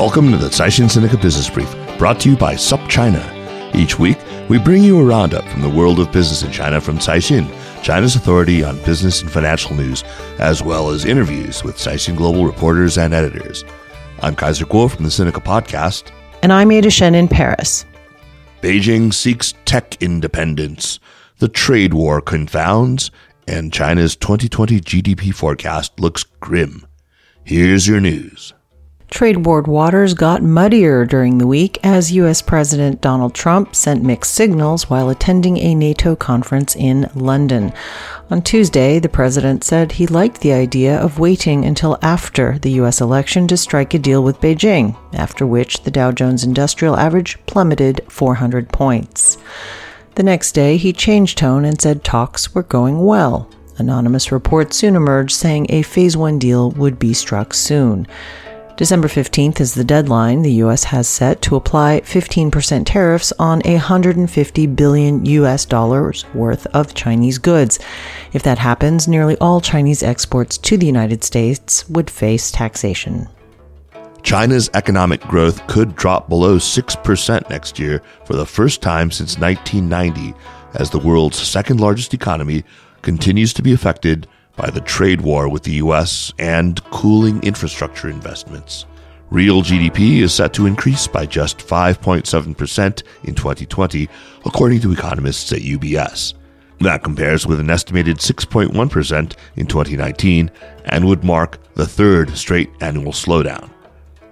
Welcome to the Caixin Sinica Business Brief, brought to you by SupChina. Each week, we bring you a roundup from the world of business in China from Caixin, China's authority on business and financial news, as well as interviews with Caixin Global reporters and editors. I'm Kaiser Kuo from the Sinica Podcast. And I'm Ada Shen in Paris. Beijing seeks tech independence. The trade war confounds, and China's 2020 GDP forecast looks grim. Here's your news. Trade war waters got muddier during the week as U.S. President Donald Trump sent mixed signals while attending a NATO conference in London. On Tuesday, the president said he liked the idea of waiting until after the U.S. election to strike a deal with Beijing, after which the Dow Jones Industrial Average plummeted 400 points. The next day, he changed tone and said talks were going well. Anonymous reports soon emerged saying a Phase 1 deal would be struck soon. December 15th is the deadline the U.S. has set to apply 15% tariffs on 150 billion U.S. dollars worth of Chinese goods. If that happens, nearly all Chinese exports to the United States would face taxation. China's economic growth could drop below 6% next year for the first time since 1990, as the world's second largest economy continues to be affected by the trade war with the US and cooling infrastructure investments. Real GDP is set to increase by just 5.7% in 2020, according to economists at UBS. That compares with an estimated 6.1% in 2019 and would mark the third straight annual slowdown.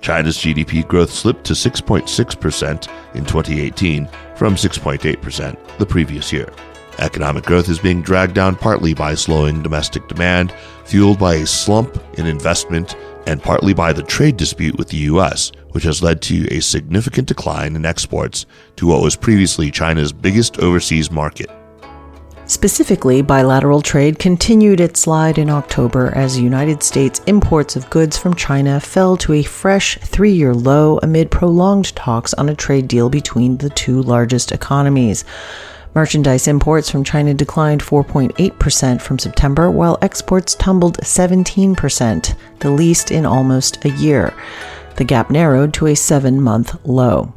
China's GDP growth slipped to 6.6% in 2018 from 6.8% the previous year. Economic growth is being dragged down partly by slowing domestic demand, fueled by a slump in investment, and partly by the trade dispute with the U.S., which has led to a significant decline in exports to what was previously China's biggest overseas market. Specifically, bilateral trade continued its slide in October as United States imports of goods from China fell to a fresh three year low amid prolonged talks on a trade deal between the two largest economies. Merchandise imports from China declined 4.8% from September, while exports tumbled 17%, the least in almost a year. The gap narrowed to a seven month low.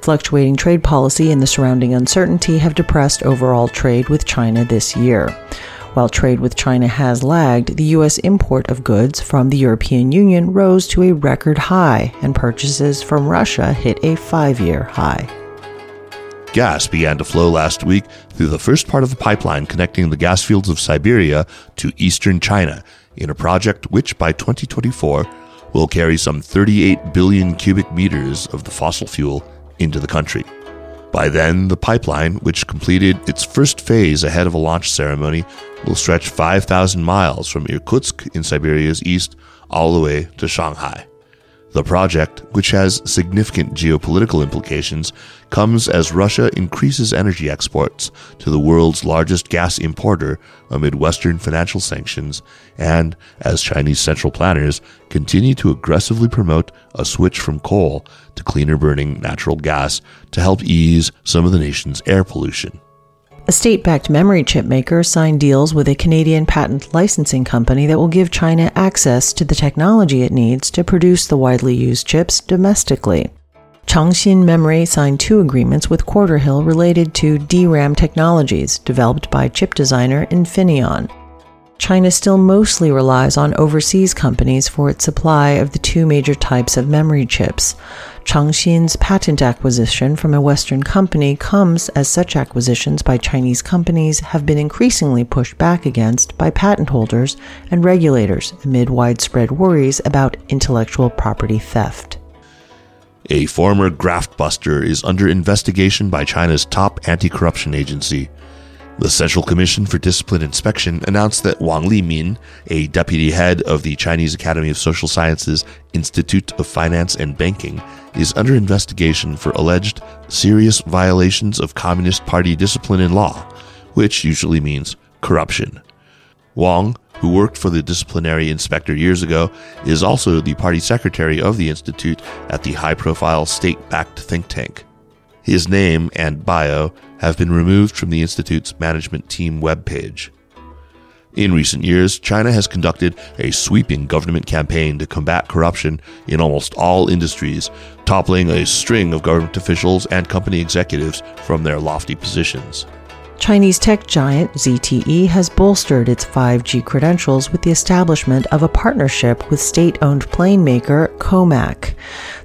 Fluctuating trade policy and the surrounding uncertainty have depressed overall trade with China this year. While trade with China has lagged, the U.S. import of goods from the European Union rose to a record high, and purchases from Russia hit a five year high gas began to flow last week through the first part of the pipeline connecting the gas fields of Siberia to eastern China in a project which by 2024 will carry some 38 billion cubic meters of the fossil fuel into the country. By then, the pipeline, which completed its first phase ahead of a launch ceremony, will stretch 5,000 miles from Irkutsk in Siberia's east all the way to Shanghai. The project, which has significant geopolitical implications, comes as Russia increases energy exports to the world's largest gas importer amid Western financial sanctions, and as Chinese central planners continue to aggressively promote a switch from coal to cleaner burning natural gas to help ease some of the nation's air pollution. A state backed memory chip maker signed deals with a Canadian patent licensing company that will give China access to the technology it needs to produce the widely used chips domestically. Changxin Memory signed two agreements with Quarterhill related to DRAM technologies developed by chip designer Infineon. China still mostly relies on overseas companies for its supply of the two major types of memory chips. Changxin's patent acquisition from a Western company comes as such acquisitions by Chinese companies have been increasingly pushed back against by patent holders and regulators amid widespread worries about intellectual property theft. A former graft buster is under investigation by China's top anti corruption agency. The Central Commission for Discipline Inspection announced that Wang Limin, a deputy head of the Chinese Academy of Social Sciences Institute of Finance and Banking, is under investigation for alleged serious violations of Communist Party discipline and law, which usually means corruption. Wang, who worked for the disciplinary inspector years ago, is also the party secretary of the institute at the high profile state backed think tank. His name and bio have been removed from the Institute's management team webpage. In recent years, China has conducted a sweeping government campaign to combat corruption in almost all industries, toppling a string of government officials and company executives from their lofty positions. Chinese tech giant ZTE has bolstered its 5G credentials with the establishment of a partnership with state owned plane maker Comac.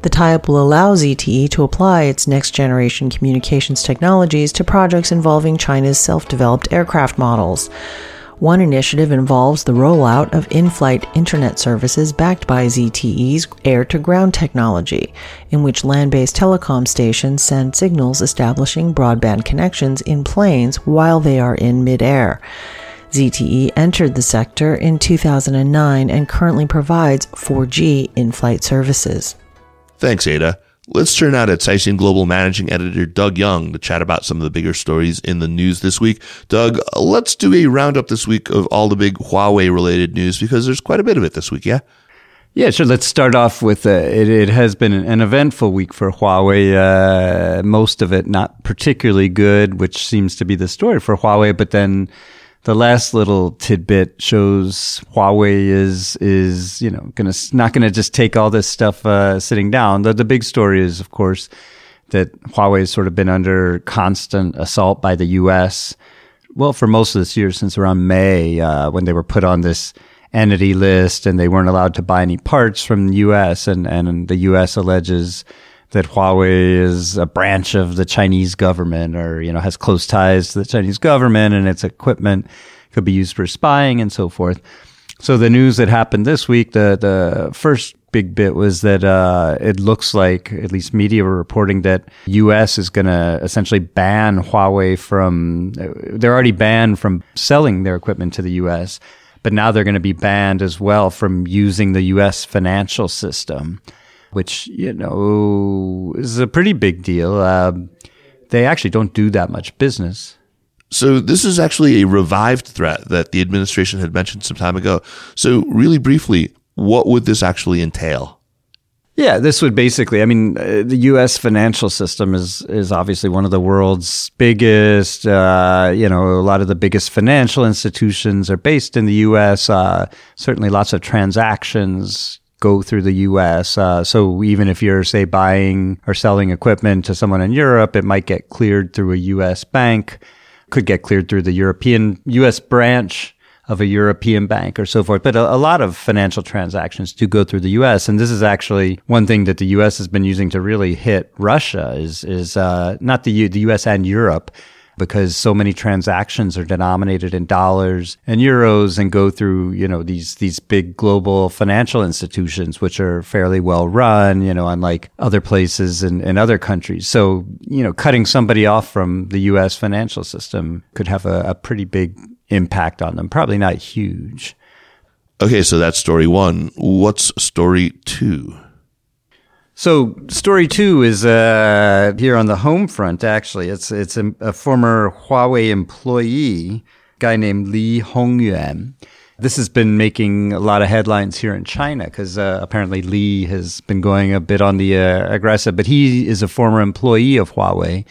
The tie up will allow ZTE to apply its next generation communications technologies to projects involving China's self developed aircraft models. One initiative involves the rollout of in flight internet services backed by ZTE's air to ground technology, in which land based telecom stations send signals establishing broadband connections in planes while they are in midair. ZTE entered the sector in 2009 and currently provides 4G in flight services. Thanks, Ada. Let's turn now to Caixin Global Managing Editor Doug Young to chat about some of the bigger stories in the news this week. Doug, let's do a roundup this week of all the big Huawei related news because there's quite a bit of it this week, yeah? Yeah, sure. Let's start off with uh, it, it. has been an eventful week for Huawei. Uh, most of it not particularly good, which seems to be the story for Huawei. But then the last little tidbit shows Huawei is is you know gonna not gonna just take all this stuff uh, sitting down. The the big story is of course that Huawei has sort of been under constant assault by the U.S. Well, for most of this year, since around May, uh, when they were put on this entity list and they weren't allowed to buy any parts from the U.S. and and the U.S. alleges that Huawei is a branch of the Chinese government or, you know, has close ties to the Chinese government and its equipment could be used for spying and so forth. So the news that happened this week, the, the first big bit was that, uh, it looks like, at least media were reporting that US is going to essentially ban Huawei from, they're already banned from selling their equipment to the US, but now they're going to be banned as well from using the US financial system which you know is a pretty big deal. Uh, they actually don't do that much business. So this is actually a revived threat that the administration had mentioned some time ago. So really briefly, what would this actually entail? Yeah, this would basically. I mean, uh, the U.S. financial system is is obviously one of the world's biggest. Uh, you know, a lot of the biggest financial institutions are based in the U.S. Uh, certainly, lots of transactions go through the US. Uh, so even if you're, say, buying or selling equipment to someone in Europe, it might get cleared through a US bank, could get cleared through the European US branch of a European bank or so forth. But a, a, lot of financial transactions do go through the U.S. And this is actually one thing that the U.S. has been using to really hit Russia is, is, uh, not the, U, the U.S. and Europe because so many transactions are denominated in dollars and euros and go through, you know, these, these big global financial institutions, which are fairly well run, you know, unlike other places in other countries. So, you know, cutting somebody off from the U.S. financial system could have a, a pretty big impact on them. Probably not huge. Okay, so that's story one. What's story two? So story two is uh, here on the home front. Actually, it's it's a, a former Huawei employee, guy named Li Hongyuan. This has been making a lot of headlines here in China because uh, apparently Li has been going a bit on the uh, aggressive. But he is a former employee of Huawei.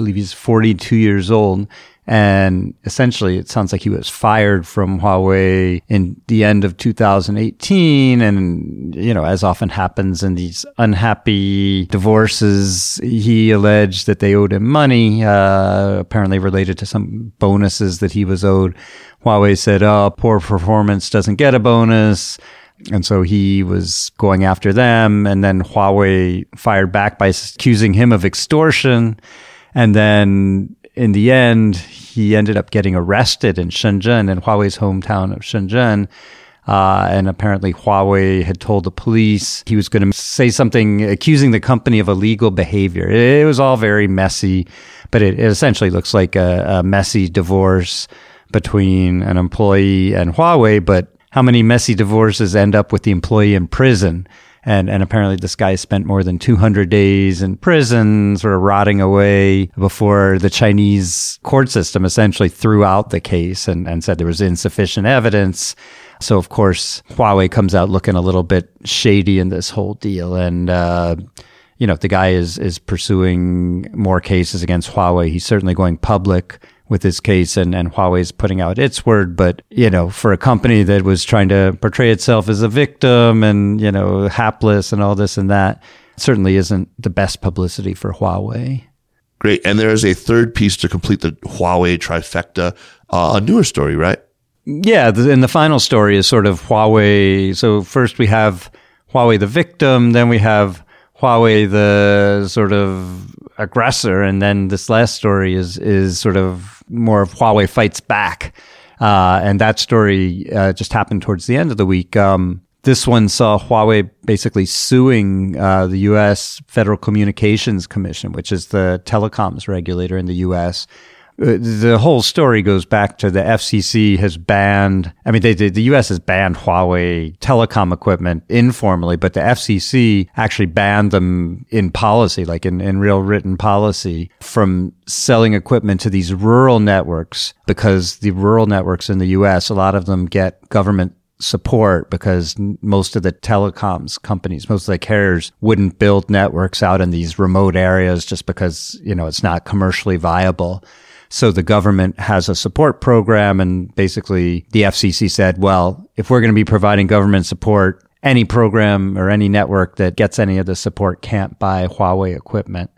Believe he's 42 years old, And essentially, it sounds like he was fired from Huawei in the end of 2018. And, you know, as often happens in these unhappy divorces, he alleged that they owed him money, uh, apparently related to some bonuses that he was owed. Huawei said, oh, poor performance doesn't get a bonus. And so he was going after them. And then Huawei fired back by accusing him of extortion. And then in the end, he ended up getting arrested in Shenzhen, in Huawei's hometown of Shenzhen. Uh, and apparently, Huawei had told the police he was going to say something accusing the company of illegal behavior. It, was all very messy, but it, it essentially looks like a, a, messy divorce between an employee and Huawei. But how many messy divorces end up with the employee in prison? And, and apparently this guy spent more than 200 days in prison, sort of rotting away before the Chinese court system essentially threw out the case and, and said there was insufficient evidence. So of course, Huawei comes out looking a little bit shady in this whole deal. And, uh, you know, if the guy is, is pursuing more cases against Huawei. He's certainly going public with this case and, and Huawei's putting out its word. But, you know, for a company that was trying to portray itself as a victim and, you know, hapless and all this and that, certainly isn't the best publicity for Huawei. Great. And there is a third piece to complete the Huawei trifecta, uh, a newer story, right? Yeah. The, and the final story is sort of Huawei. So first we have Huawei the victim, then we have Huawei the sort of aggressor, and then this last story is is sort of more of Huawei fights back. Uh, and that story uh, just happened towards the end of the week. Um, this one saw Huawei basically suing uh, the U.S. Federal Communications Commission, which is the telecoms regulator in the U.S., the whole story goes back to the FCC has banned, I mean, they, they, the US has banned Huawei telecom equipment informally, but the FCC actually banned them in policy, like in, in real written policy from selling equipment to these rural networks because the rural networks in the US, a lot of them get government support because most of the telecoms companies, most of the carriers wouldn't build networks out in these remote areas just because, you know, it's not commercially viable. So the government has a support program and basically the FCC said, well, if we're going to be providing government support, any program or any network that gets any of the support can't buy Huawei equipment.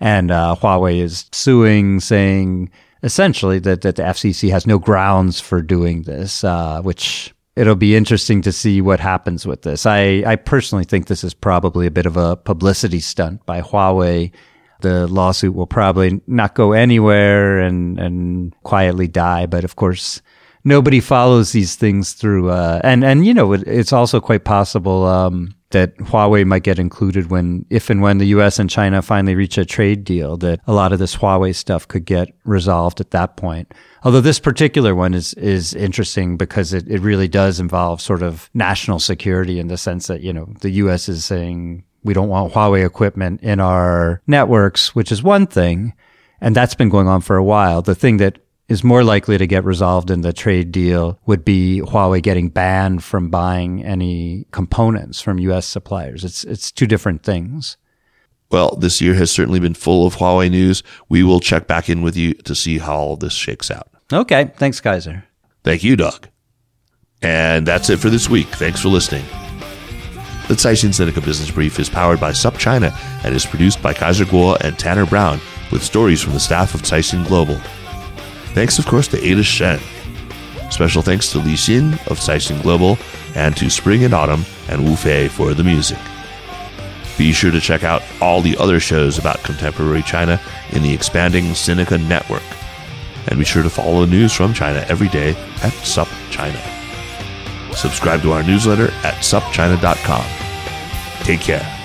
And uh, Huawei is suing, saying essentially that, that the FCC has no grounds for doing this, uh, which it'll be interesting to see what happens with this. I, I personally think this is probably a bit of a publicity stunt by Huawei the lawsuit will probably not go anywhere and, and quietly die. But of course, nobody follows these things through. Uh, and, and, you know, it, it's also quite possible, um, that Huawei might get included when, if and when the US and China finally reach a trade deal, that a lot of this Huawei stuff could get resolved at that point. Although this particular one is, is interesting because it, it really does involve sort of national security in the sense that, you know, the US is saying, we don't want Huawei equipment in our networks, which is one thing. And that's been going on for a while. The thing that is more likely to get resolved in the trade deal would be Huawei getting banned from buying any components from US suppliers. It's, it's two different things. Well, this year has certainly been full of Huawei news. We will check back in with you to see how all this shakes out. Okay. Thanks, Kaiser. Thank you, Doug. And that's it for this week. Thanks for listening. The Caixin Sinica Business Brief is powered by SupChina and is produced by Kaiser Kuo and Tanner Brown with stories from the staff of Caixin Global. Thanks, of course, to Ada Shen. Special thanks to Li Xin of Caixin Global and to Spring and Autumn and Wu Fei for the music. Be sure to check out all the other shows about contemporary China in the expanding Sinica network. And be sure to follow news from China every day at SupChina. Subscribe to our newsletter at supchina.com. Take care.